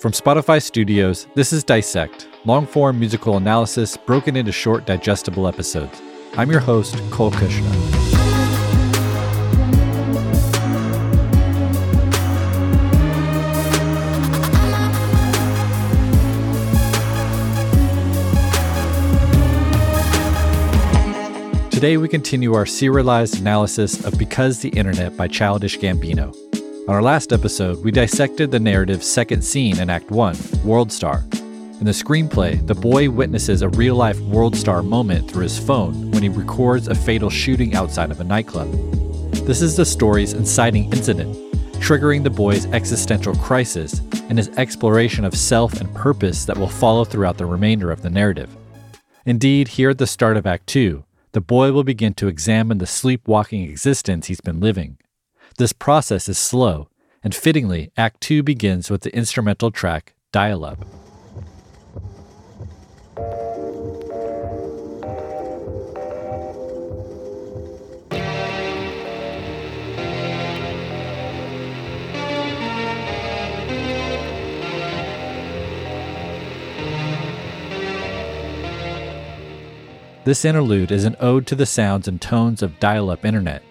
From Spotify Studios, this is Dissect, long form musical analysis broken into short, digestible episodes. I'm your host, Cole Cuchna. Today, we continue our serialized analysis of Because the Internet by Childish Gambino. On our last episode, we dissected the narrative's second scene in Act 1, World Star. In the screenplay, the boy witnesses a real life World Star moment through his phone when he records a fatal shooting outside of a nightclub. This is the story's inciting incident, triggering the boy's existential crisis and his exploration of self and purpose that will follow throughout the remainder of the narrative. Indeed, here at the start of Act 2, the boy will begin to examine the sleepwalking existence he's been living. This process is slow, and fittingly, Act 2 begins with the instrumental track Dial Up. This interlude is an ode to the sounds and tones of dial up internet.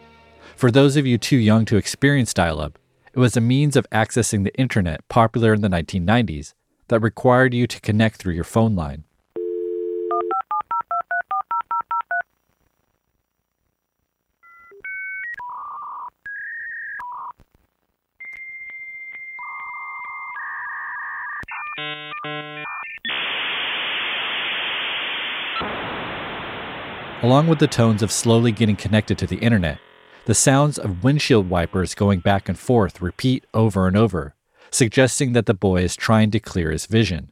For those of you too young to experience dial up, it was a means of accessing the internet popular in the 1990s that required you to connect through your phone line. Along with the tones of slowly getting connected to the internet, the sounds of windshield wipers going back and forth repeat over and over, suggesting that the boy is trying to clear his vision.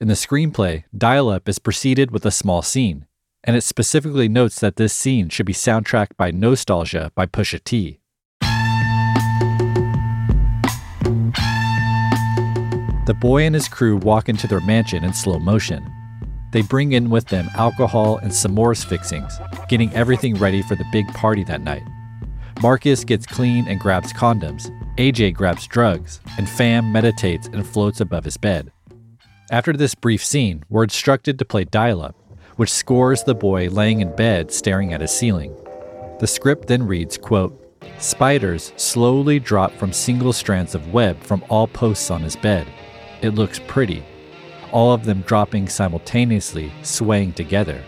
In the screenplay, Dial Up is preceded with a small scene, and it specifically notes that this scene should be soundtracked by Nostalgia by Pusha T. The boy and his crew walk into their mansion in slow motion. They bring in with them alcohol and s'mores fixings, getting everything ready for the big party that night. Marcus gets clean and grabs condoms. AJ grabs drugs, and Fam meditates and floats above his bed. After this brief scene, we're instructed to play dial up, which scores the boy laying in bed staring at his ceiling. The script then reads, quote, Spiders slowly drop from single strands of web from all posts on his bed. It looks pretty. All of them dropping simultaneously, swaying together.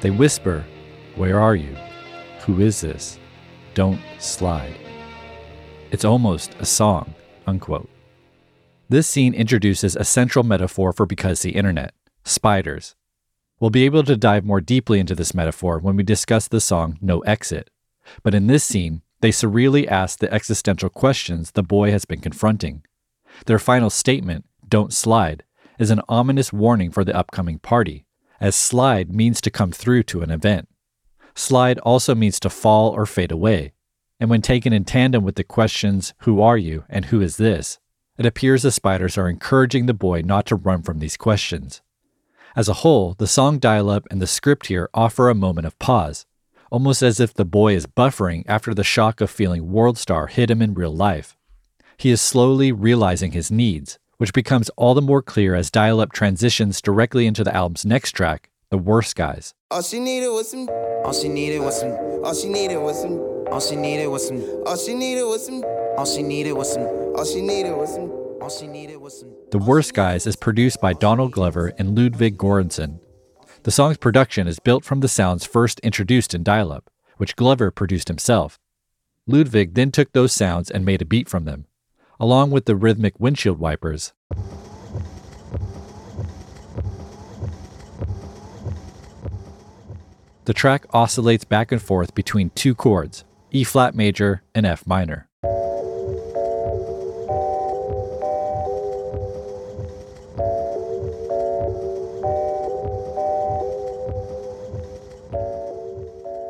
They whisper, Where are you? Who is this? Don't slide. It's almost a song, unquote. This scene introduces a central metaphor for Because the Internet spiders. We'll be able to dive more deeply into this metaphor when we discuss the song No Exit. But in this scene, they surreally ask the existential questions the boy has been confronting. Their final statement, Don't Slide, is an ominous warning for the upcoming party, as slide means to come through to an event. Slide also means to fall or fade away. And when taken in tandem with the questions, Who are you and who is this? it appears the spiders are encouraging the boy not to run from these questions. As a whole, the song dial up and the script here offer a moment of pause, almost as if the boy is buffering after the shock of feeling World Star hit him in real life. He is slowly realizing his needs, which becomes all the more clear as Dial Up transitions directly into the album's next track, The Worst Guys. All she needed was some. All she needed was some. All she needed was some. All she needed was some. All she needed was some. All she needed was some. All she needed was some. All she needed was some. The Worst Guys is produced by Donald Glover and Ludwig Göransson. The song's production is built from the sounds first introduced in Dial Up, which Glover produced himself. Ludwig then took those sounds and made a beat from them, along with the rhythmic windshield wipers. The track oscillates back and forth between two chords, E flat major and F minor.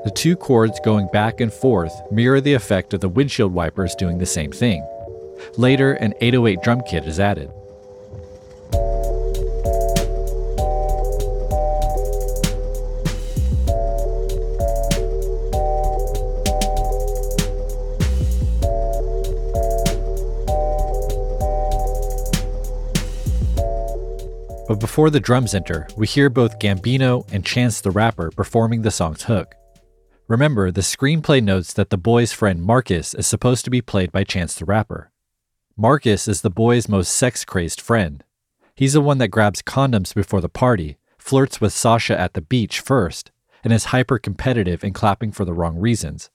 The two chords going back and forth mirror the effect of the windshield wipers doing the same thing. Later, an 808 drum kit is added. But before the drums enter, we hear both Gambino and Chance the Rapper performing the song's hook. Remember, the screenplay notes that the boy's friend Marcus is supposed to be played by Chance the Rapper. Marcus is the boy's most sex crazed friend. He's the one that grabs condoms before the party, flirts with Sasha at the beach first, and is hyper competitive and clapping for the wrong reasons.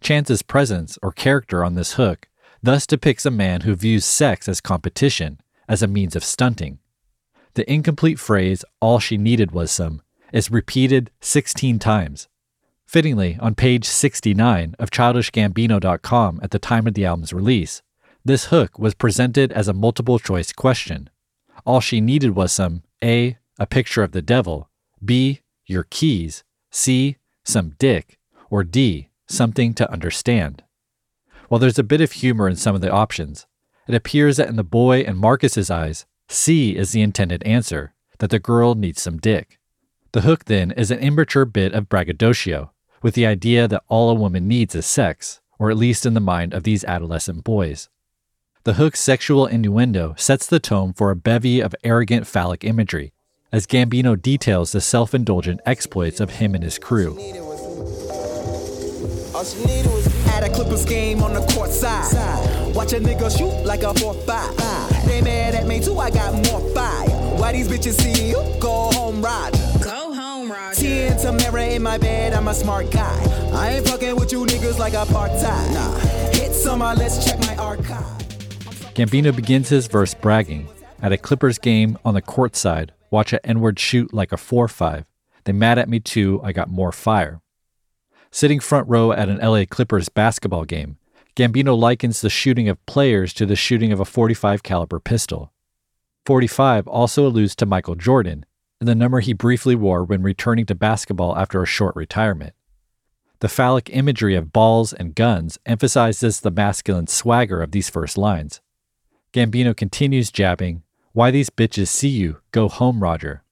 Chance's presence or character on this hook thus depicts a man who views sex as competition, as a means of stunting. The incomplete phrase, all she needed was some, is repeated 16 times. Fittingly, on page 69 of childishgambino.com at the time of the album's release, this hook was presented as a multiple choice question. All she needed was some A, a picture of the devil, B, your keys, C, some dick, or D, something to understand. While there's a bit of humor in some of the options, it appears that in the boy and Marcus's eyes, C is the intended answer, that the girl needs some dick. The hook then is an immature bit of braggadocio, with the idea that all a woman needs is sex, or at least in the mind of these adolescent boys. The hook's sexual innuendo sets the tone for a bevy of arrogant phallic imagery, as Gambino details the self indulgent exploits of him and his crew. All she needed was At a Clippers game on the court side. Watch a nigga shoot like a 4-5. They mad at me too, I got more fire. Why these bitches see you? Go home, Roger. Go home, Roger. Tia and Tamera in my bed, I'm a smart guy. I ain't fucking with you niggas like apartheid. Nah. Hit summer, uh, let's check my archive. Gambino begins his verse bragging. At a Clippers game on the court side, watch a N word shoot like a 4 5. They mad at me too, I got more fire. Sitting front row at an LA Clippers basketball game, Gambino likens the shooting of players to the shooting of a 45 caliber pistol. 45 also alludes to Michael Jordan and the number he briefly wore when returning to basketball after a short retirement. The phallic imagery of balls and guns emphasizes the masculine swagger of these first lines. Gambino continues jabbing, Why these bitches see you? Go home, Roger.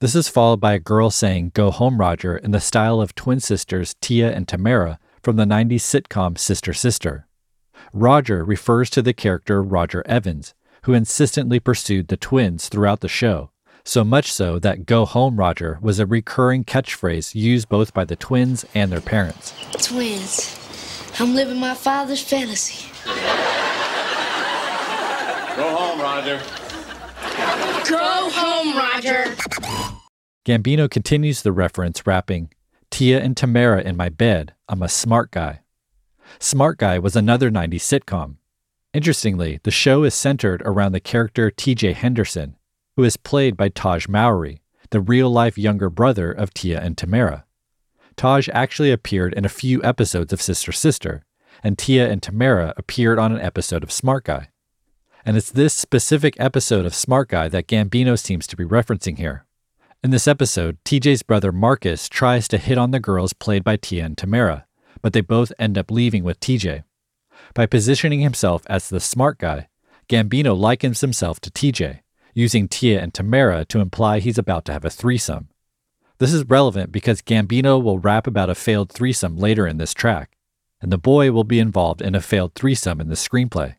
This is followed by a girl saying, Go home, Roger, in the style of twin sisters Tia and Tamera from the 90s sitcom Sister Sister. Roger refers to the character Roger Evans, who insistently pursued the twins throughout the show, so much so that Go Home, Roger was a recurring catchphrase used both by the twins and their parents. Twins. I'm living my father's fantasy. Go home, Roger. Go home, Roger. Gambino continues the reference, rapping, Tia and Tamera in my bed, I'm a smart guy. Smart Guy was another 90s sitcom. Interestingly, the show is centered around the character TJ Henderson, who is played by Taj Mowry, the real life younger brother of Tia and Tamera. Taj actually appeared in a few episodes of Sister Sister, and Tia and Tamera appeared on an episode of Smart Guy. And it's this specific episode of Smart Guy that Gambino seems to be referencing here. In this episode, TJ's brother Marcus tries to hit on the girls played by Tia and Tamera, but they both end up leaving with TJ. By positioning himself as the smart guy, Gambino likens himself to TJ, using Tia and Tamera to imply he's about to have a threesome. This is relevant because Gambino will rap about a failed threesome later in this track, and the boy will be involved in a failed threesome in the screenplay.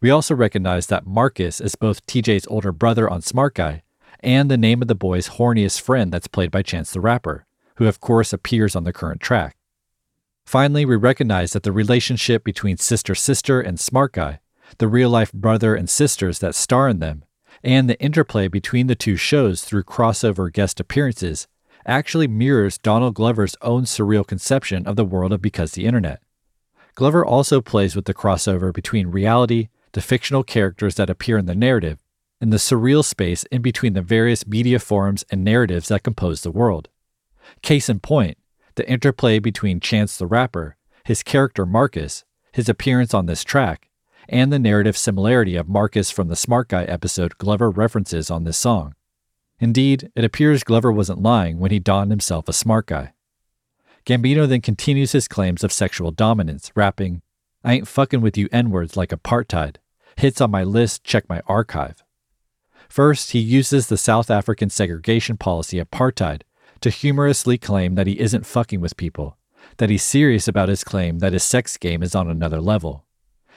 We also recognize that Marcus is both TJ's older brother on Smart Guy and the name of the boy's horniest friend that's played by Chance the Rapper, who of course appears on the current track. Finally, we recognize that the relationship between Sister Sister and Smart Guy, the real life brother and sisters that star in them, and the interplay between the two shows through crossover guest appearances actually mirrors Donald Glover's own surreal conception of the world of Because the Internet. Glover also plays with the crossover between reality, the fictional characters that appear in the narrative, and the surreal space in between the various media forms and narratives that compose the world. Case in point, the interplay between Chance the Rapper, his character Marcus, his appearance on this track, and the narrative similarity of Marcus from the Smart Guy episode Glover references on this song. Indeed, it appears Glover wasn't lying when he donned himself a smart guy. Gambino then continues his claims of sexual dominance, rapping, I ain't fucking with you N words like apartheid. Hits on my list, check my archive. First, he uses the South African segregation policy apartheid to humorously claim that he isn't fucking with people, that he's serious about his claim that his sex game is on another level.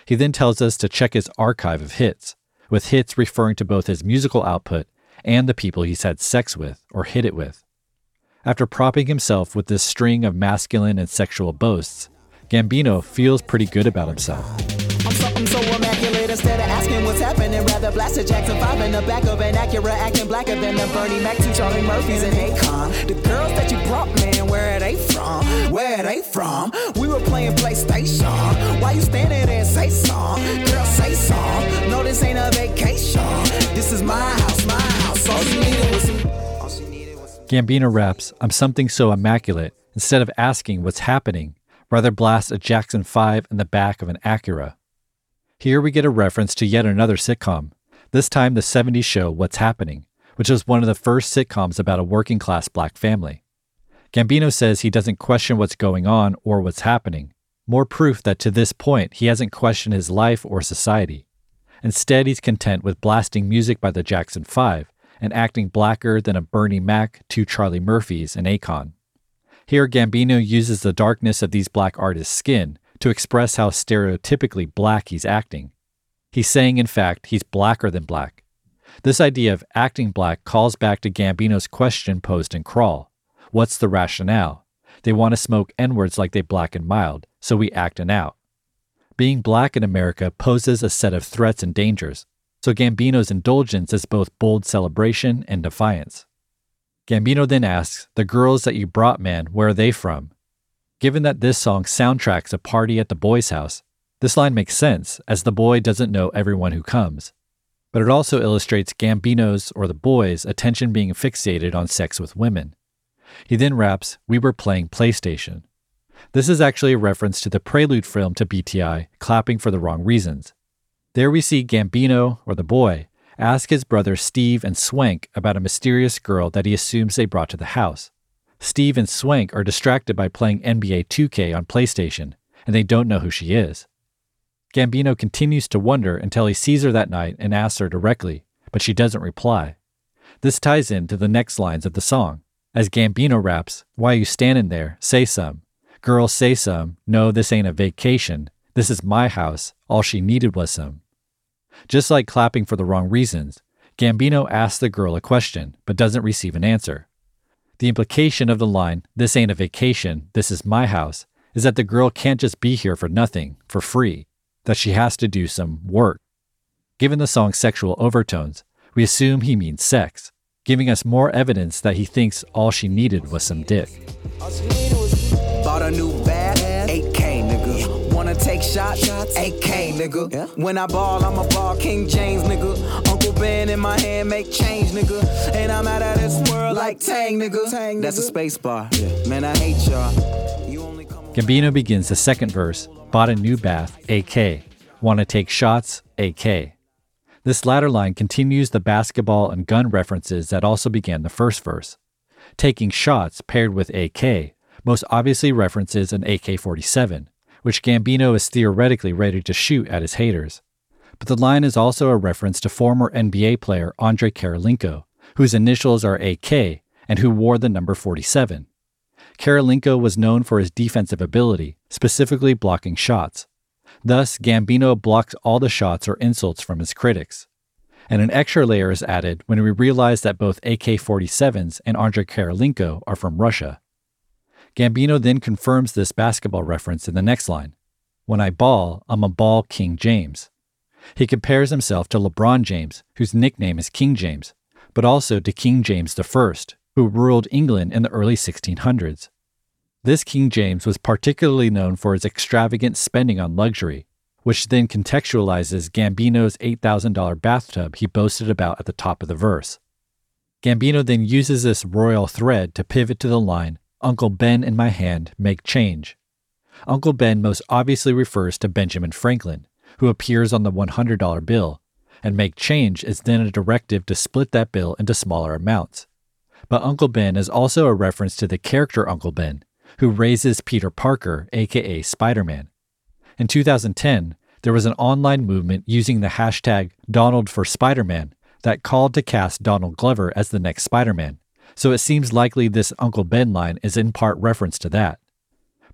He then tells us to check his archive of hits, with hits referring to both his musical output and the people he's had sex with or hit it with. After propping himself with this string of masculine and sexual boasts, Gambino feels pretty good about himself. Immaculate instead of asking what's happening. Rather blast a Jackson 5 in the back of an Acura, acting blacker than the Bernie Mac, two Charlie Murphys and Akon. The girls that you brought, man, where are they from? Where they from? We were playing PlayStation. Why you standing there? Say song, girl, say song. No, this ain't a vacation. This is my house, my house. All she needed was some- Gambino raps, I'm something so immaculate, instead of asking what's happening, rather blast a Jackson 5 in the back of an Acura. Here we get a reference to yet another sitcom, this time the 70s show What's Happening, which was one of the first sitcoms about a working class black family. Gambino says he doesn't question what's going on or what's happening, more proof that to this point he hasn't questioned his life or society. Instead, he's content with blasting music by the Jackson 5 and acting blacker than a Bernie Mac, two Charlie Murphys, and Akon. Here, Gambino uses the darkness of these black artists' skin to express how stereotypically black he's acting. He's saying, in fact, he's blacker than black. This idea of acting black calls back to Gambino's question posed in Crawl What's the rationale? They want to smoke N words like they black and mild, so we acting out. Being black in America poses a set of threats and dangers, so Gambino's indulgence is both bold celebration and defiance. Gambino then asks, The girls that you brought, man, where are they from? Given that this song soundtracks a party at the boy's house, this line makes sense, as the boy doesn't know everyone who comes. But it also illustrates Gambino's, or the boy's, attention being fixated on sex with women. He then raps, We were playing PlayStation. This is actually a reference to the prelude film to BTI, Clapping for the Wrong Reasons. There we see Gambino, or the boy, ask his brother Steve and Swank about a mysterious girl that he assumes they brought to the house. Steve and Swank are distracted by playing NBA 2K on PlayStation, and they don't know who she is. Gambino continues to wonder until he sees her that night and asks her directly, but she doesn't reply. This ties into the next lines of the song. As Gambino raps, Why you standing there? Say some. Girl, say some. No, this ain't a vacation. This is my house. All she needed was some. Just like clapping for the wrong reasons, Gambino asks the girl a question but doesn't receive an answer. The implication of the line, This ain't a vacation, this is my house, is that the girl can't just be here for nothing, for free, that she has to do some work. Given the song's sexual overtones, we assume he means sex, giving us more evidence that he thinks all she needed was some dick. All she needed was Bought a new take shots, AK, nigga. Yeah. When I ball, I'm a ball, King James, nigga. Uncle Ben in my hand, make change, nigga. And I'm out of this world like Tang, nigga. That's a space bar. Man, I hate y'all. You only come Gambino begins the second verse, bought a new bath, AK. Wanna take shots, AK. This latter line continues the basketball and gun references that also began the first verse. Taking shots paired with AK most obviously references an AK 47, which Gambino is theoretically ready to shoot at his haters. But the line is also a reference to former NBA player Andrei Kirilenko, whose initials are AK and who wore the number 47. Kirilenko was known for his defensive ability, specifically blocking shots. Thus, Gambino blocks all the shots or insults from his critics. And an extra layer is added when we realize that both AK 47s and Andrei Kirilenko are from Russia. Gambino then confirms this basketball reference in the next line When I ball, I'm a ball King James. He compares himself to LeBron James, whose nickname is King James, but also to King James I, who ruled England in the early 1600s. This King James was particularly known for his extravagant spending on luxury, which then contextualizes Gambino's $8,000 bathtub he boasted about at the top of the verse. Gambino then uses this royal thread to pivot to the line, Uncle Ben in my hand, make change. Uncle Ben most obviously refers to Benjamin Franklin, who appears on the $100 bill, and make change is then a directive to split that bill into smaller amounts. But Uncle Ben is also a reference to the character Uncle Ben, who raises Peter Parker, aka Spider Man. In 2010, there was an online movement using the hashtag Donald for Spider Man that called to cast Donald Glover as the next Spider Man, so it seems likely this Uncle Ben line is in part reference to that.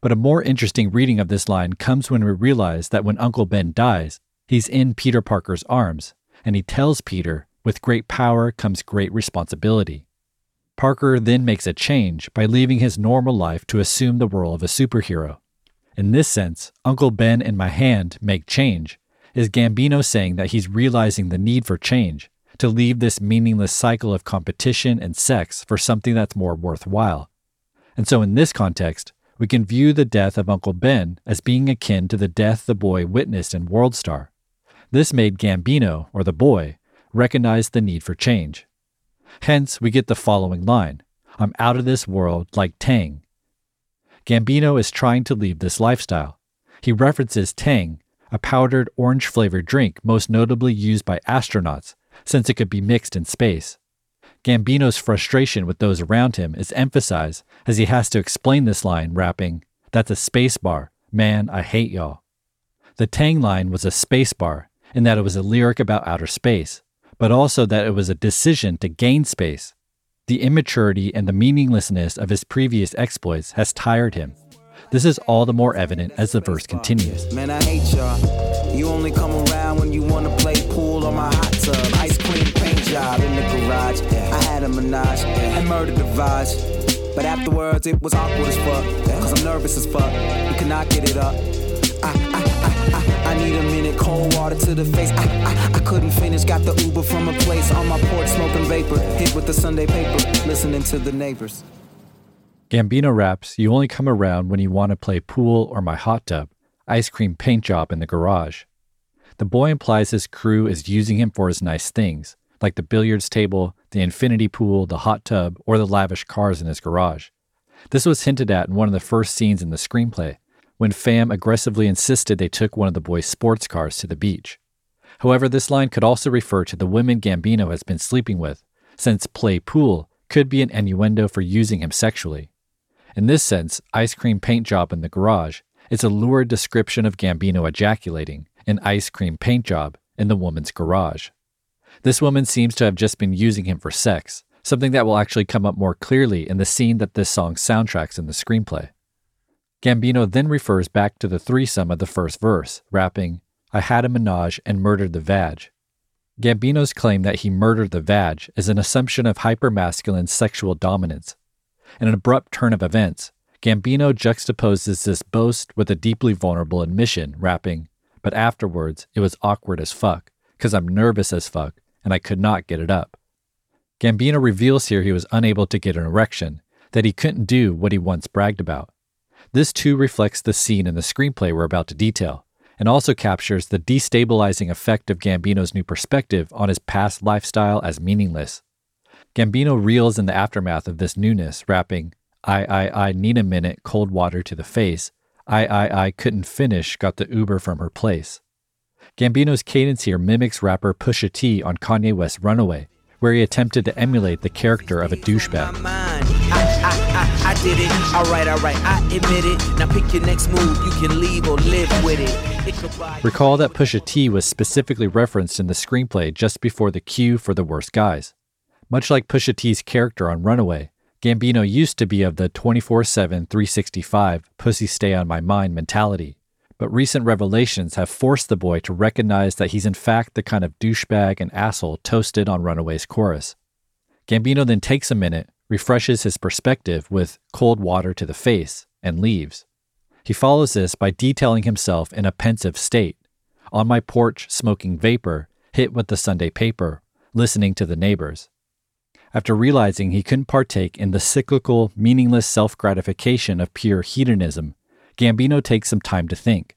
But a more interesting reading of this line comes when we realize that when Uncle Ben dies, he's in Peter Parker's arms, and he tells Peter, with great power comes great responsibility. Parker then makes a change by leaving his normal life to assume the role of a superhero. In this sense, Uncle Ben and my hand make change is Gambino saying that he's realizing the need for change, to leave this meaningless cycle of competition and sex for something that's more worthwhile. And so, in this context, we can view the death of Uncle Ben as being akin to the death the boy witnessed in Worldstar. This made Gambino, or the boy, recognize the need for change. Hence, we get the following line I'm out of this world like Tang. Gambino is trying to leave this lifestyle. He references Tang, a powdered orange flavored drink most notably used by astronauts, since it could be mixed in space. Gambino's frustration with those around him is emphasized as he has to explain this line, rapping, That's a space bar. Man, I hate y'all. The Tang line was a space bar in that it was a lyric about outer space, but also that it was a decision to gain space. The immaturity and the meaninglessness of his previous exploits has tired him. This is all the more evident as the verse continues. Man, I hate y'all. You only come around when you wanna play pool my hot tub. Ice job in the garage. I had a menage and murdered the vibes. But afterwards, it was awkward as fuck. Cause I'm nervous as fuck. We cannot get it up. I, I, I, I, I need a minute, cold water to the face. I, I, I couldn't finish, got the Uber from a place on my porch, smoking vapor. Hit with the Sunday paper, listening to the neighbors. Gambino raps, You only come around when you want to play pool or my hot tub, ice cream paint job in the garage. The boy implies his crew is using him for his nice things, like the billiards table, the infinity pool, the hot tub, or the lavish cars in his garage. This was hinted at in one of the first scenes in the screenplay, when Fam aggressively insisted they took one of the boys' sports cars to the beach. However, this line could also refer to the women Gambino has been sleeping with, since play pool could be an innuendo for using him sexually. In this sense, ice cream paint job in the garage is a lurid description of Gambino ejaculating an ice cream paint job in the woman's garage. This woman seems to have just been using him for sex, something that will actually come up more clearly in the scene that this song soundtracks in the screenplay. Gambino then refers back to the threesome of the first verse, rapping, I had a menage and murdered the vag. Gambino's claim that he murdered the vag is an assumption of hypermasculine sexual dominance. In an abrupt turn of events, Gambino juxtaposes this boast with a deeply vulnerable admission, rapping, But afterwards, it was awkward as fuck, because I'm nervous as fuck, and I could not get it up. Gambino reveals here he was unable to get an erection, that he couldn't do what he once bragged about. This too reflects the scene in the screenplay we're about to detail, and also captures the destabilizing effect of Gambino's new perspective on his past lifestyle as meaningless. Gambino reels in the aftermath of this newness, rapping, I, I, I need a minute, cold water to the face. I, I, I couldn't finish, got the Uber from her place. Gambino's cadence here mimics rapper Pusha T on Kanye West's Runaway, where he attempted to emulate the character of a douchebag. I, I, I did it. All right, all right. I admit it. Now pick your next move. You can leave or live with it. it Recall that Pusha T was specifically referenced in the screenplay just before the cue for the worst guys. Much like Pusha T's character on Runaway, Gambino used to be of the 24 7, 365 pussy stay on my mind mentality, but recent revelations have forced the boy to recognize that he's in fact the kind of douchebag and asshole toasted on Runaway's chorus. Gambino then takes a minute, refreshes his perspective with cold water to the face, and leaves. He follows this by detailing himself in a pensive state, on my porch smoking vapor, hit with the Sunday paper, listening to the neighbors. After realizing he couldn't partake in the cyclical, meaningless self gratification of pure hedonism, Gambino takes some time to think.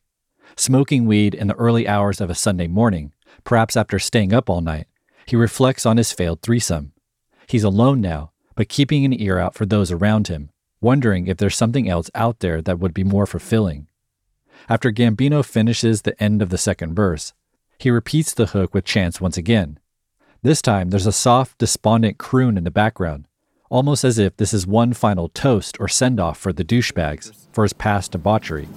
Smoking weed in the early hours of a Sunday morning, perhaps after staying up all night, he reflects on his failed threesome. He's alone now, but keeping an ear out for those around him, wondering if there's something else out there that would be more fulfilling. After Gambino finishes the end of the second verse, he repeats the hook with Chance once again. This time, there's a soft, despondent croon in the background, almost as if this is one final toast or send off for the douchebags for his past debauchery.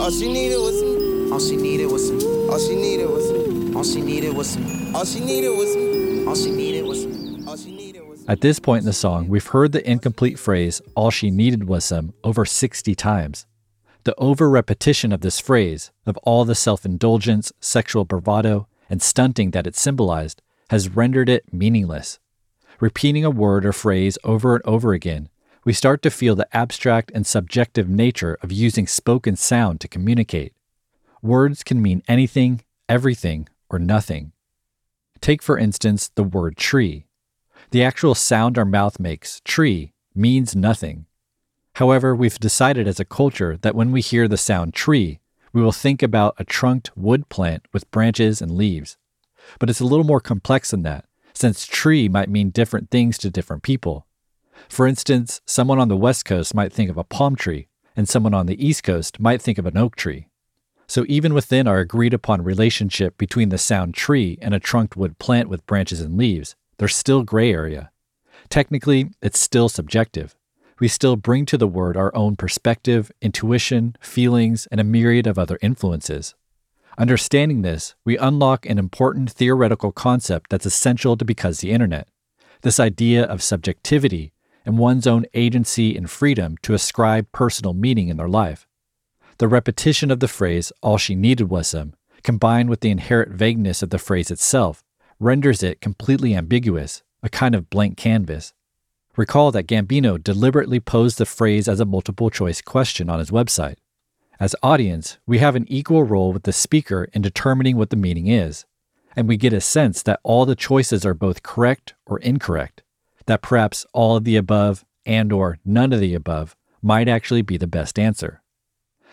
All she needed was some. All she needed was some. All she needed was some. All she needed was some. All she needed was some. All she needed was some. All she needed was some. At this point in the song, we've heard the incomplete phrase, all she needed was some, over 60 times. The over repetition of this phrase, of all the self indulgence, sexual bravado, and stunting that it symbolized, has rendered it meaningless. Repeating a word or phrase over and over again, we start to feel the abstract and subjective nature of using spoken sound to communicate. Words can mean anything, everything, or nothing. Take, for instance, the word tree. The actual sound our mouth makes, tree, means nothing. However, we've decided as a culture that when we hear the sound tree, we will think about a trunked wood plant with branches and leaves. But it's a little more complex than that, since tree might mean different things to different people. For instance, someone on the West Coast might think of a palm tree, and someone on the East Coast might think of an oak tree. So even within our agreed upon relationship between the sound tree and a trunked wood plant with branches and leaves, there's still gray area. Technically, it's still subjective. We still bring to the word our own perspective, intuition, feelings, and a myriad of other influences. Understanding this, we unlock an important theoretical concept that's essential to Because the Internet this idea of subjectivity and one's own agency and freedom to ascribe personal meaning in their life. The repetition of the phrase, all she needed was him, combined with the inherent vagueness of the phrase itself, renders it completely ambiguous, a kind of blank canvas. Recall that Gambino deliberately posed the phrase as a multiple choice question on his website. As audience, we have an equal role with the speaker in determining what the meaning is, and we get a sense that all the choices are both correct or incorrect, that perhaps all of the above and or none of the above might actually be the best answer.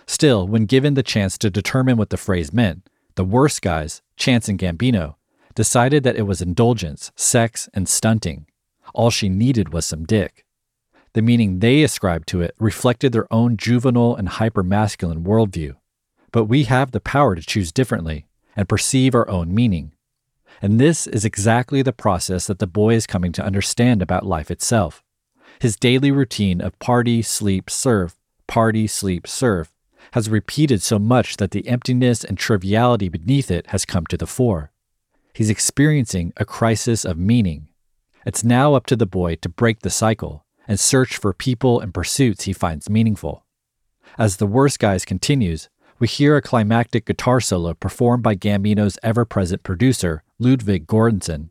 Still, when given the chance to determine what the phrase meant, the worst guys, Chance and Gambino, decided that it was indulgence, sex, and stunting. All she needed was some dick. The meaning they ascribed to it reflected their own juvenile and hypermasculine worldview. But we have the power to choose differently and perceive our own meaning. And this is exactly the process that the boy is coming to understand about life itself. His daily routine of party, sleep, serve, party, sleep, serve has repeated so much that the emptiness and triviality beneath it has come to the fore. He's experiencing a crisis of meaning. It's now up to the boy to break the cycle and search for people and pursuits he finds meaningful. As the worst guys continues, we hear a climactic guitar solo performed by Gambino's ever present producer, Ludwig Göransson.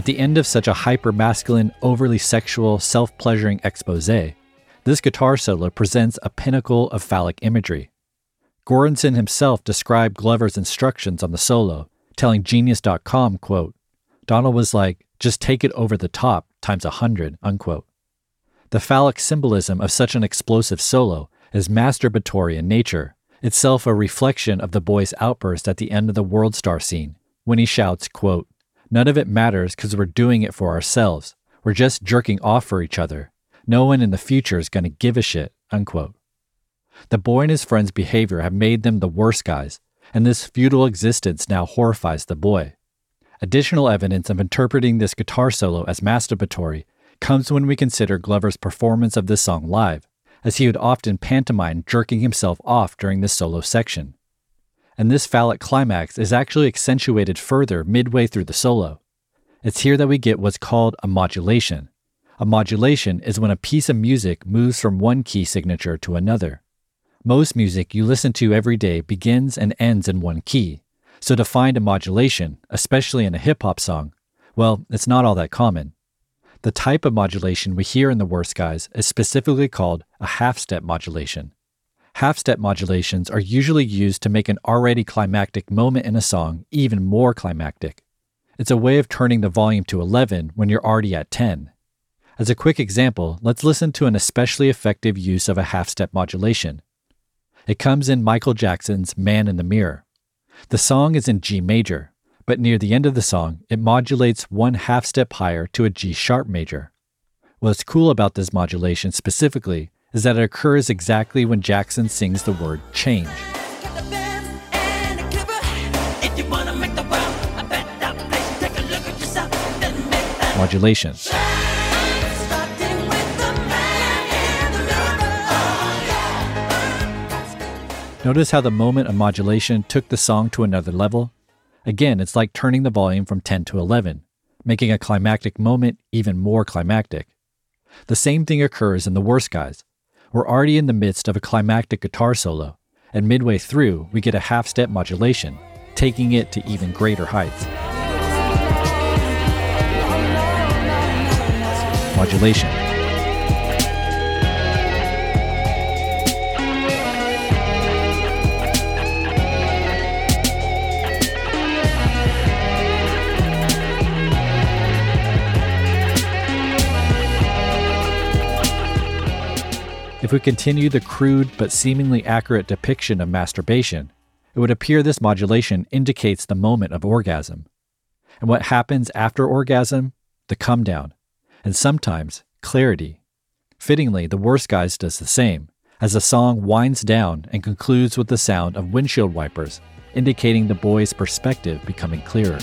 At the end of such a hyper masculine, overly sexual, self pleasuring expose, this guitar solo presents a pinnacle of phallic imagery. Göransson himself described Glover's instructions on the solo, telling Genius.com, quote, Donald was like, just take it over the top times a hundred, unquote. The phallic symbolism of such an explosive solo is masturbatory in nature, itself a reflection of the boy's outburst at the end of the World Star scene, when he shouts, quote, None of it matters because we're doing it for ourselves. We're just jerking off for each other. No one in the future is going to give a shit. Unquote. The boy and his friend's behavior have made them the worst guys, and this feudal existence now horrifies the boy. Additional evidence of interpreting this guitar solo as masturbatory comes when we consider Glover's performance of this song live, as he would often pantomime jerking himself off during the solo section. And this phallic climax is actually accentuated further midway through the solo. It's here that we get what's called a modulation. A modulation is when a piece of music moves from one key signature to another. Most music you listen to every day begins and ends in one key. So to find a modulation, especially in a hip hop song, well, it's not all that common. The type of modulation we hear in the worst guys is specifically called a half step modulation. Half step modulations are usually used to make an already climactic moment in a song even more climactic. It's a way of turning the volume to 11 when you're already at 10. As a quick example, let's listen to an especially effective use of a half step modulation. It comes in Michael Jackson's Man in the Mirror. The song is in G major, but near the end of the song, it modulates one half step higher to a G sharp major. What's cool about this modulation specifically is that it occurs exactly when Jackson sings the word change. Modulation. Notice how the moment of modulation took the song to another level? Again, it's like turning the volume from 10 to 11, making a climactic moment even more climactic. The same thing occurs in The Worst Guys. We're already in the midst of a climactic guitar solo, and midway through, we get a half step modulation, taking it to even greater heights. Modulation. If we continue the crude but seemingly accurate depiction of masturbation, it would appear this modulation indicates the moment of orgasm. And what happens after orgasm? The come down, and sometimes clarity. Fittingly, The Worst Guys does the same, as the song winds down and concludes with the sound of windshield wipers, indicating the boy's perspective becoming clearer.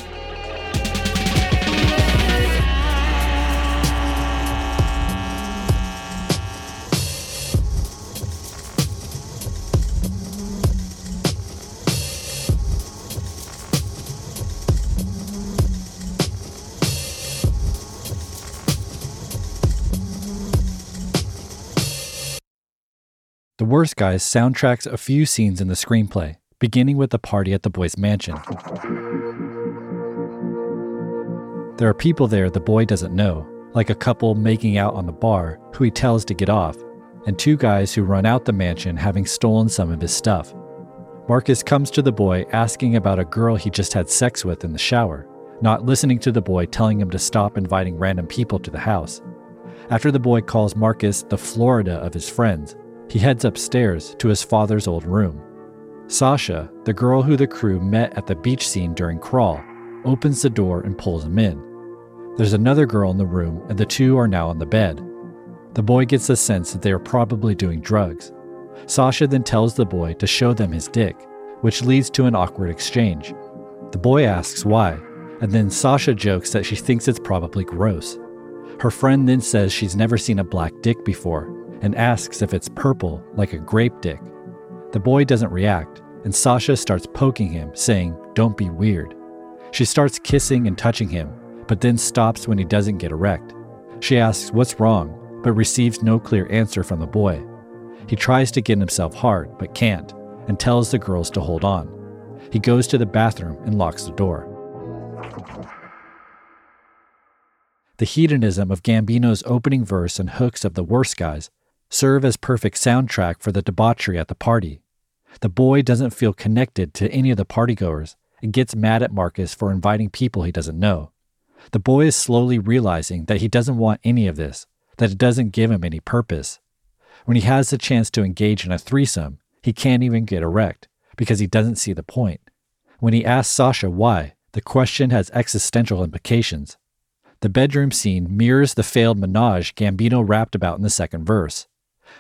Worst Guys soundtracks a few scenes in the screenplay, beginning with the party at the boy's mansion. There are people there the boy doesn't know, like a couple making out on the bar who he tells to get off, and two guys who run out the mansion having stolen some of his stuff. Marcus comes to the boy asking about a girl he just had sex with in the shower, not listening to the boy telling him to stop inviting random people to the house. After the boy calls Marcus the Florida of his friends, he heads upstairs to his father's old room. Sasha, the girl who the crew met at the beach scene during Crawl, opens the door and pulls him in. There's another girl in the room, and the two are now on the bed. The boy gets the sense that they are probably doing drugs. Sasha then tells the boy to show them his dick, which leads to an awkward exchange. The boy asks why, and then Sasha jokes that she thinks it's probably gross. Her friend then says she's never seen a black dick before, and asks if it's purple like a grape dick. The boy doesn't react, and Sasha starts poking him, saying, Don't be weird. She starts kissing and touching him, but then stops when he doesn't get erect. She asks what's wrong, but receives no clear answer from the boy. He tries to get himself hard, but can't, and tells the girls to hold on. He goes to the bathroom and locks the door. The hedonism of Gambino's opening verse and hooks of The Worst Guys serve as perfect soundtrack for the debauchery at the party. The boy doesn't feel connected to any of the partygoers and gets mad at Marcus for inviting people he doesn't know. The boy is slowly realizing that he doesn't want any of this, that it doesn't give him any purpose. When he has the chance to engage in a threesome, he can't even get erect because he doesn't see the point. When he asks Sasha why, the question has existential implications. The bedroom scene mirrors the failed menage Gambino rapped about in the second verse.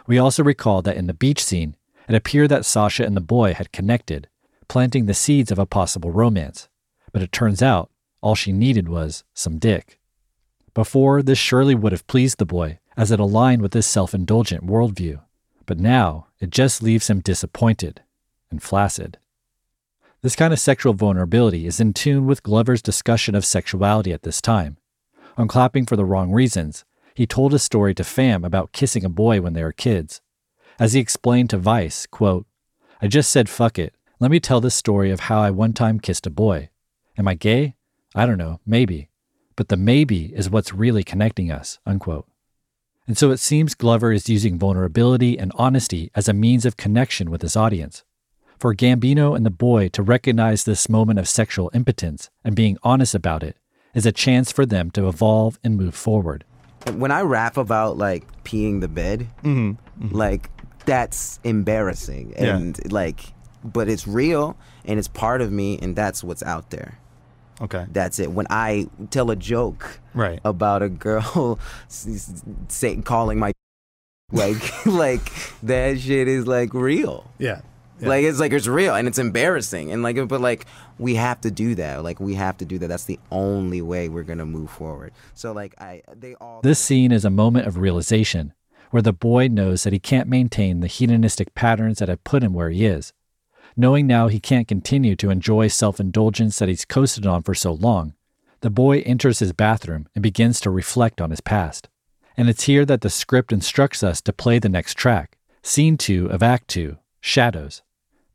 We also recall that in the beach scene, it appeared that Sasha and the boy had connected, planting the seeds of a possible romance. But it turns out all she needed was some dick. Before, this surely would have pleased the boy, as it aligned with his self indulgent worldview. But now, it just leaves him disappointed and flaccid. This kind of sexual vulnerability is in tune with Glover's discussion of sexuality at this time. On clapping for the wrong reasons, he told a story to Fam about kissing a boy when they were kids. As he explained to Vice, quote, I just said fuck it. Let me tell this story of how I one time kissed a boy. Am I gay? I don't know, maybe. But the maybe is what's really connecting us, unquote. And so it seems Glover is using vulnerability and honesty as a means of connection with his audience. For Gambino and the boy to recognize this moment of sexual impotence and being honest about it is a chance for them to evolve and move forward. When I rap about like peeing the bed, Mm-hmm. like that's embarrassing Yeah. and like but it's real and it's part of me and that's what's out there. Okay. That's it. When I tell a joke Right. about a girl s- s- say, calling my like like that shit is like real. Yeah. Yeah. Like it's like it's real and it's embarrassing and like but like we have to do that. Like we have to do that. That's the only way we're gonna move forward. So like I they all This scene is a moment of realization where the boy knows that he can't maintain the hedonistic patterns that have put him where he is. Knowing now he can't continue to enjoy self indulgence that he's coasted on for so long, the boy enters his bathroom and begins to reflect on his past. And it's here that the script instructs us to play the next track, scene two of Act Two Shadows.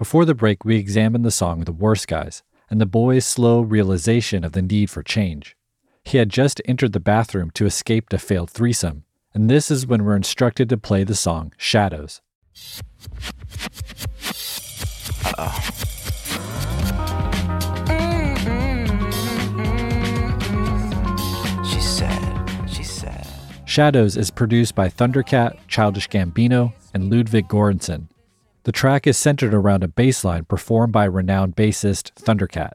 Before the break, we examined the song The Worst Guys and the boy's slow realization of the need for change. He had just entered the bathroom to escape a failed threesome, and this is when we're instructed to play the song Shadows. She said, she said. Shadows is produced by Thundercat, Childish Gambino, and Ludwig Göransson. The track is centered around a bass line performed by renowned bassist Thundercat.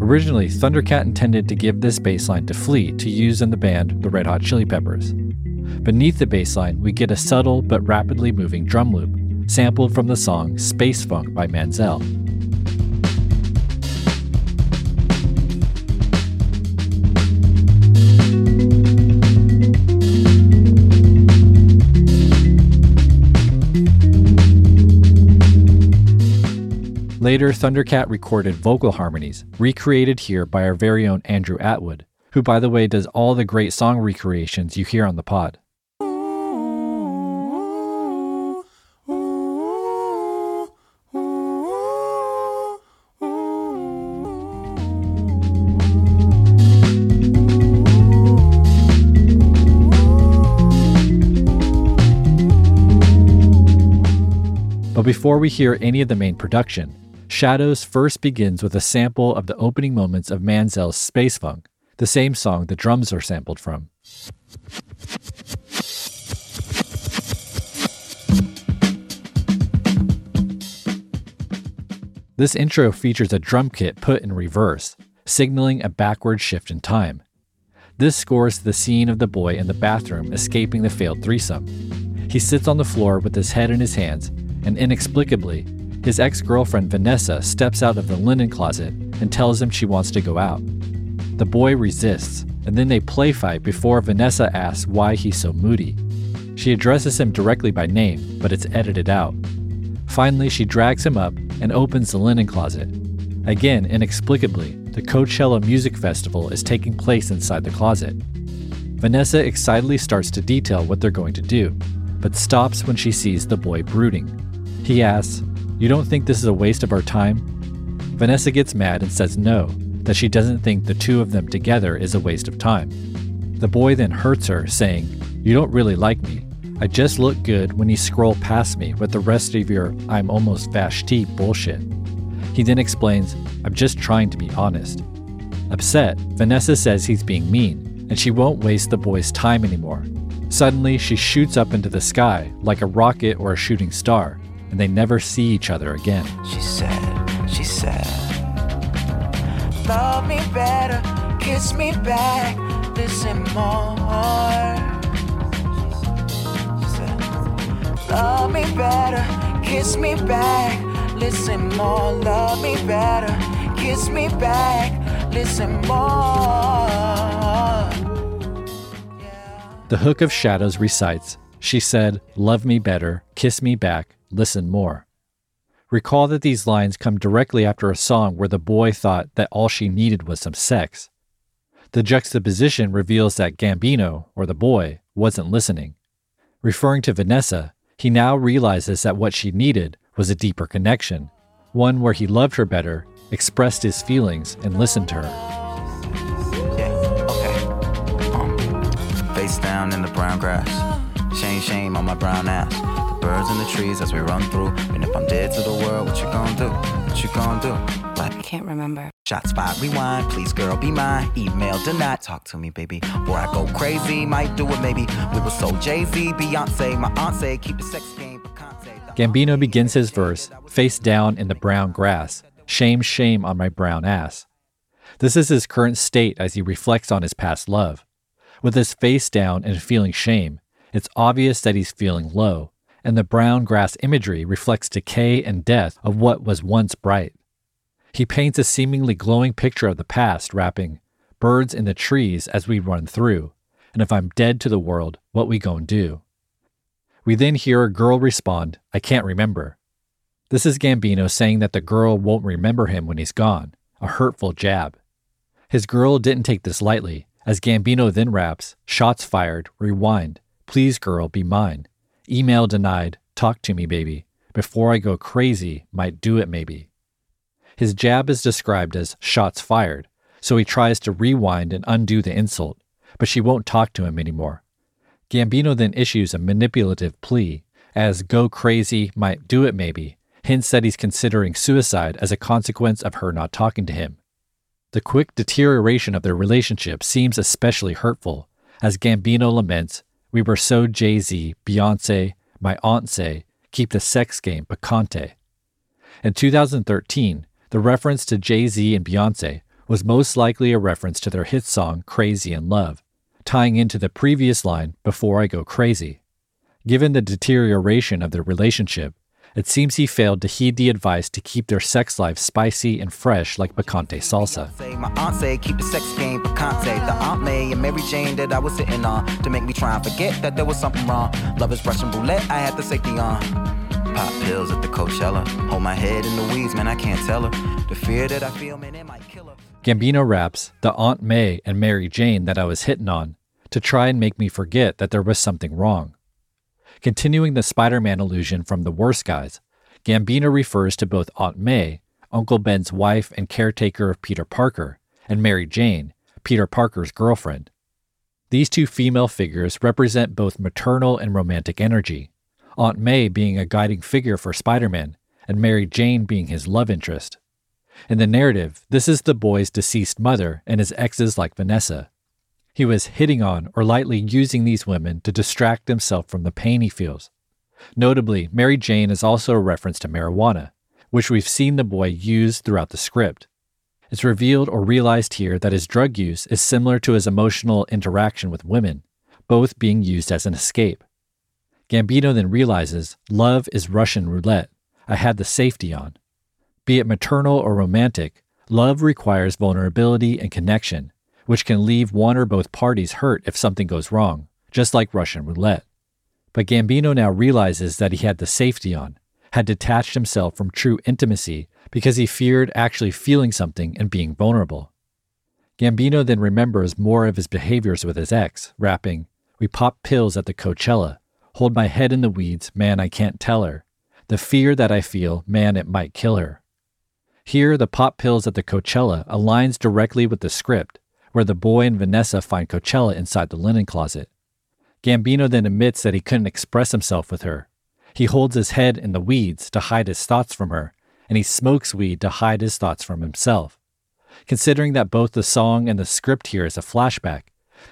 Originally, Thundercat intended to give this bass line to Flea to use in the band The Red Hot Chili Peppers. Beneath the bass line, we get a subtle but rapidly moving drum loop, sampled from the song Space Funk by Manzel. Later, Thundercat recorded vocal harmonies, recreated here by our very own Andrew Atwood, who, by the way, does all the great song recreations you hear on the pod. But before we hear any of the main production, Shadows first begins with a sample of the opening moments of Manzel's Space Funk, the same song the drums are sampled from. This intro features a drum kit put in reverse, signaling a backward shift in time. This scores the scene of the boy in the bathroom escaping the failed threesome. He sits on the floor with his head in his hands, and inexplicably, his ex girlfriend Vanessa steps out of the linen closet and tells him she wants to go out. The boy resists, and then they play fight before Vanessa asks why he's so moody. She addresses him directly by name, but it's edited out. Finally, she drags him up and opens the linen closet. Again, inexplicably, the Coachella Music Festival is taking place inside the closet. Vanessa excitedly starts to detail what they're going to do, but stops when she sees the boy brooding. He asks, You don't think this is a waste of our time? Vanessa gets mad and says no, that she doesn't think the two of them together is a waste of time. The boy then hurts her, saying, You don't really like me. I just look good when you scroll past me with the rest of your I'm almost Vashti bullshit. He then explains, I'm just trying to be honest. Upset, Vanessa says he's being mean, and she won't waste the boy's time anymore. Suddenly, she shoots up into the sky like a rocket or a shooting star, and they never see each other again. She said, she said, Love me better, kiss me back, listen more. She said, Love me better, kiss me back, listen more. Love me better, kiss me back, listen more. The Hook of Shadows recites, She said, Love me better, kiss me back, listen more. Recall that these lines come directly after a song where the boy thought that all she needed was some sex. The juxtaposition reveals that Gambino, or the boy, wasn't listening. Referring to Vanessa, he now realizes that what she needed was a deeper connection, one where he loved her better, expressed his feelings, and listened to her. Um, face down in the brown grass. Shame, shame on my brown ass. The birds in the trees as we run through. And if I'm dead to the world, what you gonna do? What you gonna do? Like, I can't remember. Shot spot rewind, please girl be mine. Email denied, talk to me baby. Or I go crazy, might do it maybe. We were so Jay Z, Beyonce, my aunt say keep the sex game. Gambino begins his verse, face down in the brown grass. Shame, shame on my brown ass. This is his current state as he reflects on his past love. With his face down and feeling shame, it's obvious that he's feeling low, and the brown grass imagery reflects decay and death of what was once bright. He paints a seemingly glowing picture of the past, rapping, Birds in the trees as we run through, and if I'm dead to the world, what we gon' do? We then hear a girl respond, I can't remember. This is Gambino saying that the girl won't remember him when he's gone, a hurtful jab. His girl didn't take this lightly, as Gambino then raps, Shots fired, rewind, please girl, be mine. Email denied, talk to me, baby. Before I go crazy, might do it maybe. His jab is described as shots fired, so he tries to rewind and undo the insult, but she won't talk to him anymore. Gambino then issues a manipulative plea, as go crazy, might do it maybe, hints that he's considering suicide as a consequence of her not talking to him. The quick deterioration of their relationship seems especially hurtful, as Gambino laments, We were so Jay Z, Beyonce, my aunt say, keep the sex game picante. In 2013, the reference to Jay Z and Beyonce was most likely a reference to their hit song Crazy in Love, tying into the previous line, Before I Go Crazy. Given the deterioration of their relationship, it seems he failed to heed the advice to keep their sex life spicy and fresh like picante salsa. My aunt say keep the sex game picante. The Aunt May and Mary Jane that I was sitting on to make me try and forget that there was something wrong. Love is Russian roulette, I had the safety on. Pop pills at the Coachella. Hold my head in the weeds, man, I can't tell her. The fear that I feel, man, it might kill her. Gambino raps the Aunt May and Mary Jane that I was hitting on to try and make me forget that there was something wrong. Continuing the Spider Man illusion from The Worst Guys, Gambino refers to both Aunt May, Uncle Ben's wife and caretaker of Peter Parker, and Mary Jane, Peter Parker's girlfriend. These two female figures represent both maternal and romantic energy, Aunt May being a guiding figure for Spider Man, and Mary Jane being his love interest. In the narrative, this is the boy's deceased mother and his exes like Vanessa. He was hitting on or lightly using these women to distract himself from the pain he feels. Notably, Mary Jane is also a reference to marijuana, which we've seen the boy use throughout the script. It's revealed or realized here that his drug use is similar to his emotional interaction with women, both being used as an escape. Gambino then realizes love is Russian roulette. I had the safety on. Be it maternal or romantic, love requires vulnerability and connection, which can leave one or both parties hurt if something goes wrong, just like Russian roulette. But Gambino now realizes that he had the safety on, had detached himself from true intimacy because he feared actually feeling something and being vulnerable. Gambino then remembers more of his behaviors with his ex, rapping, We pop pills at the Coachella. Hold my head in the weeds, man, I can't tell her. The fear that I feel, man, it might kill her. Here, the pop pills at the Coachella aligns directly with the script, where the boy and Vanessa find Coachella inside the linen closet. Gambino then admits that he couldn't express himself with her. He holds his head in the weeds to hide his thoughts from her, and he smokes weed to hide his thoughts from himself. Considering that both the song and the script here is a flashback,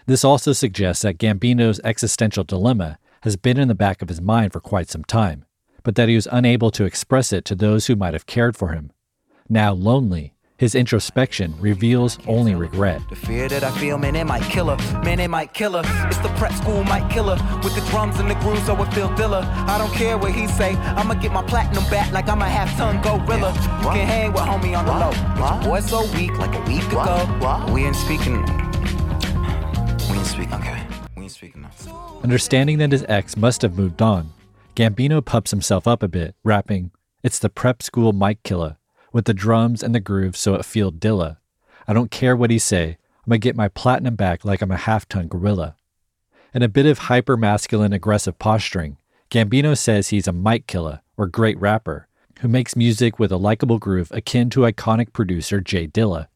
this also suggests that Gambino's existential dilemma has been in the back of his mind for quite some time, but that he was unable to express it to those who might have cared for him. Now lonely, his introspection reveals only regret. The fear that I feel, man, it might kill her. Man, it might kill her. It's the prep school might kill her. With the drums and the grooves, so it feel Dilla. I don't care what he say. I'ma get my platinum back like I'm a half ton gorilla. You can hang with homie on the low. But your boy so weak, like a week ago. We ain't speaking. We ain't speaking. Okay. We ain't speaking now. Understanding that his ex must have moved on, Gambino pups himself up a bit, rapping, It's the prep school mic killer, with the drums and the grooves so it feel dilla. I don't care what he say, I'm gonna get my platinum back like I'm a half ton gorilla. In a bit of hyper masculine aggressive posturing, Gambino says he's a mic killer, or great rapper, who makes music with a likable groove akin to iconic producer Jay Dilla.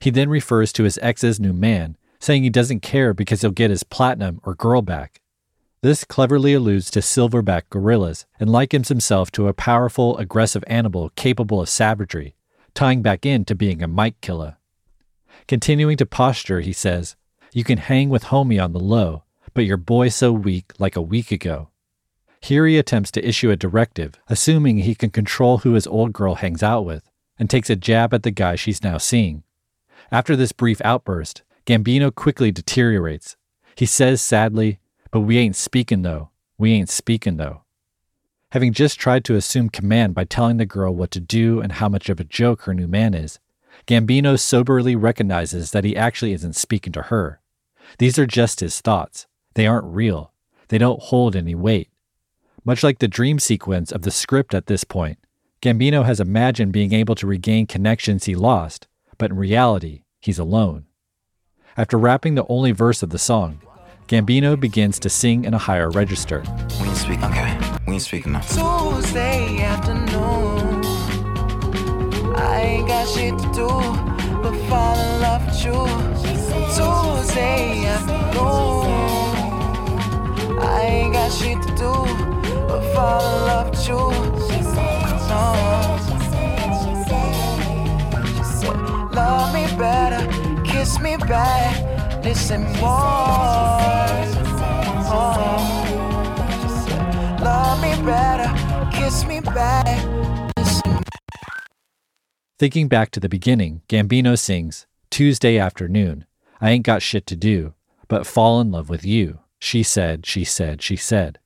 He then refers to his ex's new man, saying he doesn't care because he'll get his platinum or girl back. This cleverly alludes to silverback gorillas and likens himself to a powerful, aggressive animal capable of savagery, tying back in to being a mic killer. Continuing to posture, he says, You can hang with homie on the low, but your boy so weak like a week ago. Here he attempts to issue a directive, assuming he can control who his old girl hangs out with, and takes a jab at the guy she's now seeing. After this brief outburst, Gambino quickly deteriorates. He says sadly, But we ain't speaking though. We ain't speaking though. Having just tried to assume command by telling the girl what to do and how much of a joke her new man is, Gambino soberly recognizes that he actually isn't speaking to her. These are just his thoughts. They aren't real. They don't hold any weight. Much like the dream sequence of the script at this point, Gambino has imagined being able to regain connections he lost, but in reality, he's alone. After rapping the only verse of the song, Gambino begins to sing in a higher register. We ain't speaking. Okay. We ain't speaking now. Tuesday afternoon. I ain't got shit to do but fall in love with you. Tuesday afternoon. I ain't got shit to do but fall in love with you. No. Love me better, kiss me back, listen more. Oh. Love me better, kiss me Thinking back to the beginning, Gambino sings, Tuesday afternoon, I ain't got shit to do, but fall in love with you. She said, she said, she said.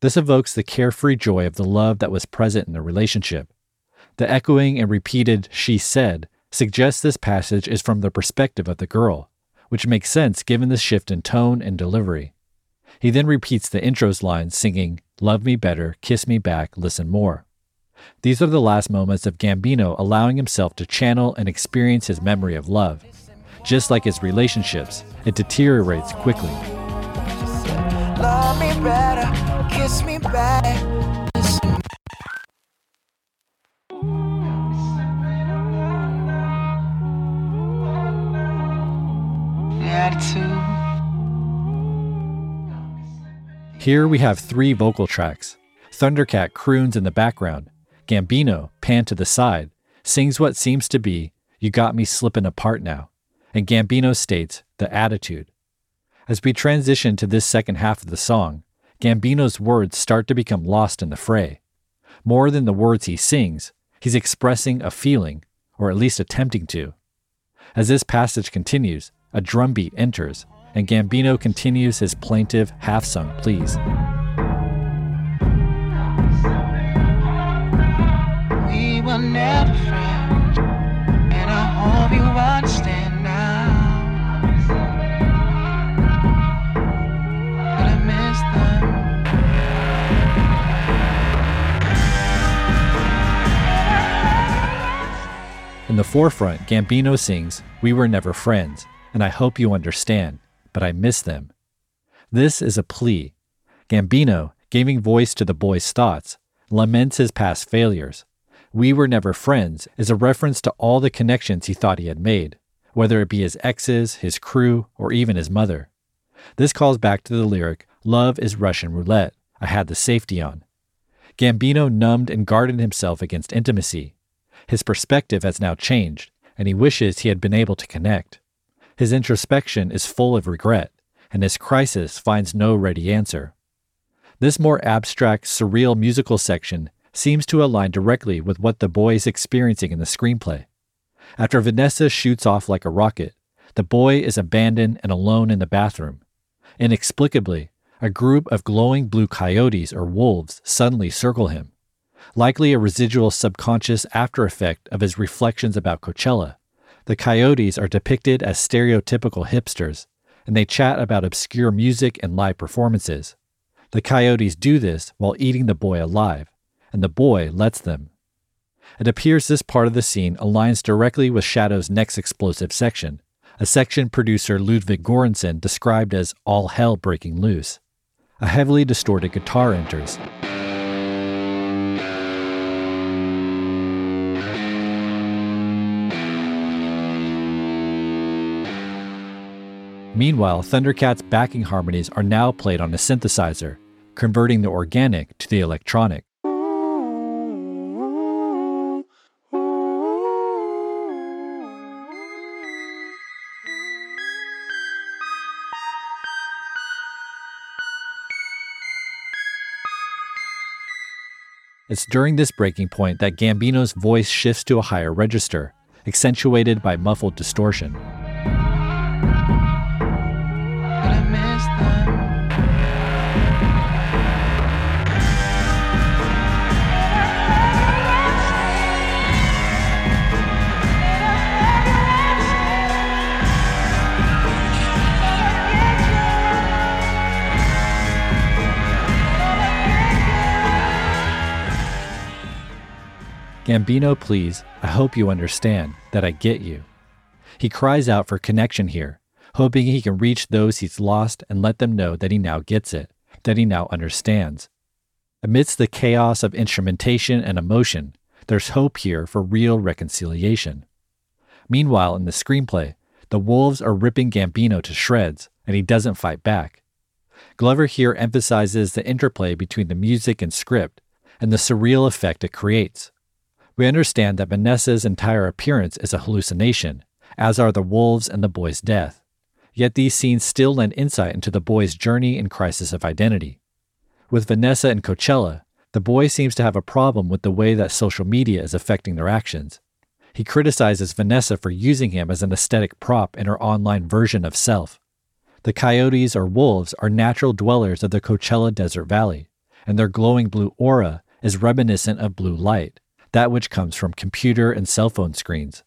This evokes the carefree joy of the love that was present in the relationship. The echoing and repeated she said suggests this passage is from the perspective of the girl, which makes sense given the shift in tone and delivery. He then repeats the intro's lines singing, Love me better, kiss me back, listen more. These are the last moments of Gambino allowing himself to channel and experience his memory of love. Just like his relationships, it deteriorates quickly. Better, back. Here we have three vocal tracks. Thundercat croons in the background. Gambino, pan to the side, sings what seems to be, You got me Slippin' apart now. And Gambino states, The attitude. As we transition to this second half of the song, Gambino's words start to become lost in the fray. More than the words he sings, he's expressing a feeling, or at least attempting to. As this passage continues, a drumbeat enters, and Gambino continues his plaintive, half sung pleas. We were never friends, and I hope you understand now. But I miss them. In the forefront, Gambino sings We Were Never Friends, and I hope you understand, but I miss them. This is a plea. Gambino, giving voice to the boy's thoughts, laments his past failures. We were never friends is a reference to all the connections he thought he had made, whether it be his exes, his crew, or even his mother. This calls back to the lyric, Love is Russian roulette. I had the safety on. Gambino numbed and guarded himself against intimacy. His perspective has now changed, and he wishes he had been able to connect. His introspection is full of regret, and his crisis finds no ready answer. This more abstract, surreal musical section seems to align directly with what the boy is experiencing in the screenplay. After Vanessa shoots off like a rocket, the boy is abandoned and alone in the bathroom. Inexplicably, a group of glowing blue coyotes or wolves suddenly circle him, likely a residual subconscious after effect of his reflections about Coachella. The coyotes are depicted as stereotypical hipsters, and they chat about obscure music and live performances. The coyotes do this while eating the boy alive, and the boy lets them. It appears this part of the scene aligns directly with Shadow's next explosive section, a section producer Ludwig Göransson described as all hell breaking loose. A heavily distorted guitar enters. Meanwhile, Thundercat's backing harmonies are now played on a synthesizer, converting the organic to the electronic. It's during this breaking point that Gambino's voice shifts to a higher register, accentuated by muffled distortion. Gambino, please, I hope you understand that I get you. He cries out for connection here, hoping he can reach those he's lost and let them know that he now gets it, that he now understands. Amidst the chaos of instrumentation and emotion, there's hope here for real reconciliation. Meanwhile, in the screenplay, the wolves are ripping Gambino to shreds, and he doesn't fight back. Glover here emphasizes the interplay between the music and script and the surreal effect it creates. We understand that Vanessa's entire appearance is a hallucination, as are the wolves and the boy's death. Yet these scenes still lend insight into the boy's journey and crisis of identity. With Vanessa and Coachella, the boy seems to have a problem with the way that social media is affecting their actions. He criticizes Vanessa for using him as an aesthetic prop in her online version of self. The coyotes or wolves are natural dwellers of the Coachella Desert Valley, and their glowing blue aura is reminiscent of blue light that which comes from computer and cell phone screens.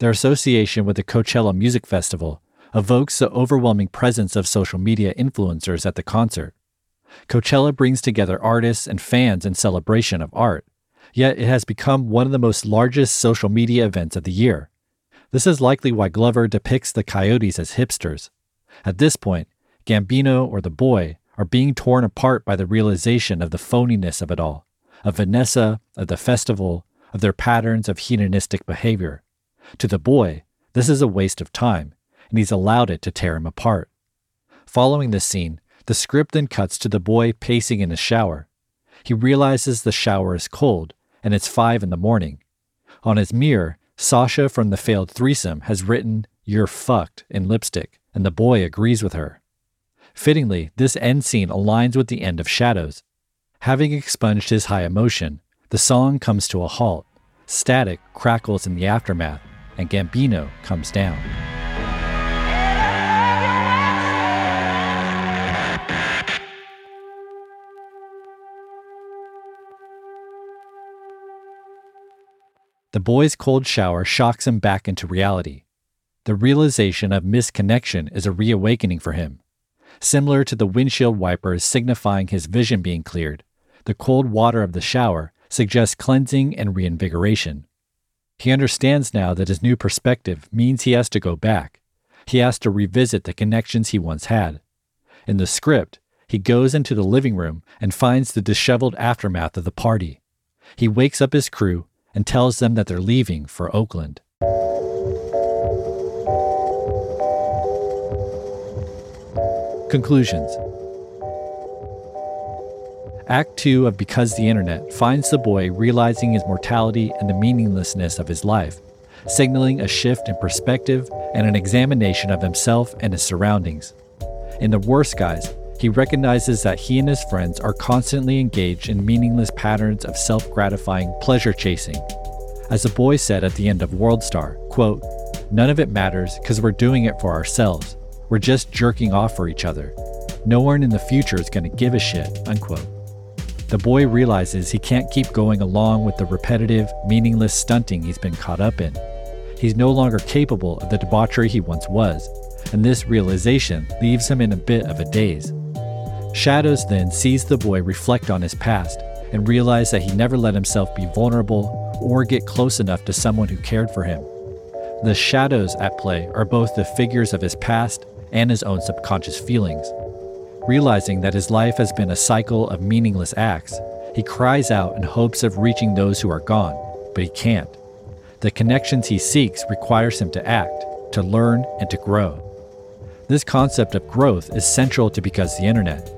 Their association with the Coachella Music Festival evokes the overwhelming presence of social media influencers at the concert. Coachella brings together artists and fans in celebration of art, yet it has become one of the most largest social media events of the year. This is likely why Glover depicts the coyotes as hipsters. At this point, Gambino or the boy are being torn apart by the realization of the phoniness of it all of Vanessa, of the festival, of their patterns of hedonistic behavior. To the boy, this is a waste of time, and he's allowed it to tear him apart. Following this scene, the script then cuts to the boy pacing in his shower. He realizes the shower is cold, and it's five in the morning. On his mirror, Sasha from the failed threesome has written, You're fucked, in lipstick, and the boy agrees with her. Fittingly, this end scene aligns with the end of Shadows, Having expunged his high emotion, the song comes to a halt. Static crackles in the aftermath, and Gambino comes down. The boy's cold shower shocks him back into reality. The realization of misconnection is a reawakening for him. Similar to the windshield wipers signifying his vision being cleared, the cold water of the shower suggests cleansing and reinvigoration. He understands now that his new perspective means he has to go back. He has to revisit the connections he once had. In the script, he goes into the living room and finds the disheveled aftermath of the party. He wakes up his crew and tells them that they're leaving for Oakland. Conclusions Act 2 of Because the Internet finds the boy realizing his mortality and the meaninglessness of his life, signaling a shift in perspective and an examination of himself and his surroundings. In The Worst Guys, he recognizes that he and his friends are constantly engaged in meaningless patterns of self gratifying pleasure chasing. As the boy said at the end of Worldstar, quote, None of it matters because we're doing it for ourselves. We're just jerking off for each other. No one in the future is going to give a shit, unquote. The boy realizes he can't keep going along with the repetitive, meaningless stunting he's been caught up in. He's no longer capable of the debauchery he once was, and this realization leaves him in a bit of a daze. Shadows then sees the boy reflect on his past and realize that he never let himself be vulnerable or get close enough to someone who cared for him. The shadows at play are both the figures of his past and his own subconscious feelings. Realizing that his life has been a cycle of meaningless acts, he cries out in hopes of reaching those who are gone, but he can't. The connections he seeks requires him to act, to learn, and to grow. This concept of growth is central to Because the Internet.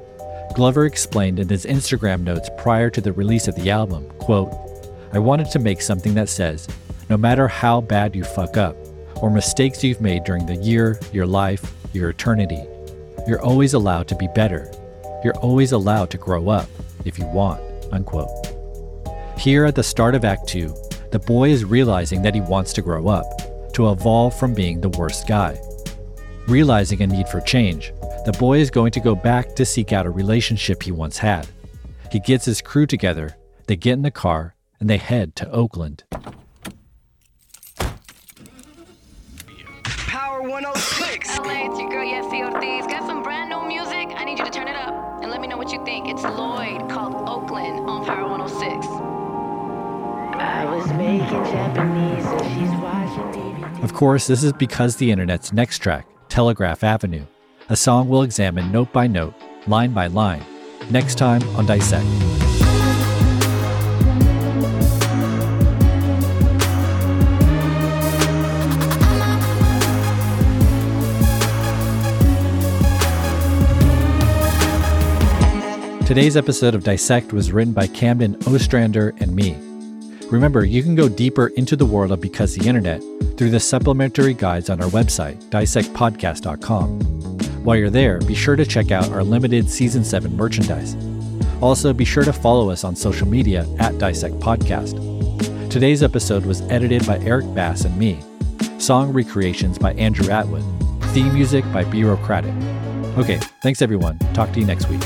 Glover explained in his Instagram notes prior to the release of the album, quote, I wanted to make something that says, no matter how bad you fuck up, or mistakes you've made during the year, your life, your eternity. You're always allowed to be better. You're always allowed to grow up if you want. Unquote. Here at the start of Act 2, the boy is realizing that he wants to grow up, to evolve from being the worst guy. Realizing a need for change, the boy is going to go back to seek out a relationship he once had. He gets his crew together, they get in the car, and they head to Oakland. 106. LA, it's your girl Yesi Ortiz. Got some brand new music. I need you to turn it up and let me know what you think. It's Lloyd called Oakland on Power 106. I was making Japanese and she's watching DVD. Of course, this is because the internet's next track, Telegraph Avenue, a song we'll examine note by note, line by line, next time on Dissect. Today's episode of Dissect was written by Camden Ostrander and me. Remember, you can go deeper into the world of Because the Internet through the supplementary guides on our website, dissectpodcast.com. While you're there, be sure to check out our limited Season 7 merchandise. Also, be sure to follow us on social media at Dissect Podcast. Today's episode was edited by Eric Bass and me. Song recreations by Andrew Atwood. Theme music by Bureaucratic. Okay, thanks everyone. Talk to you next week.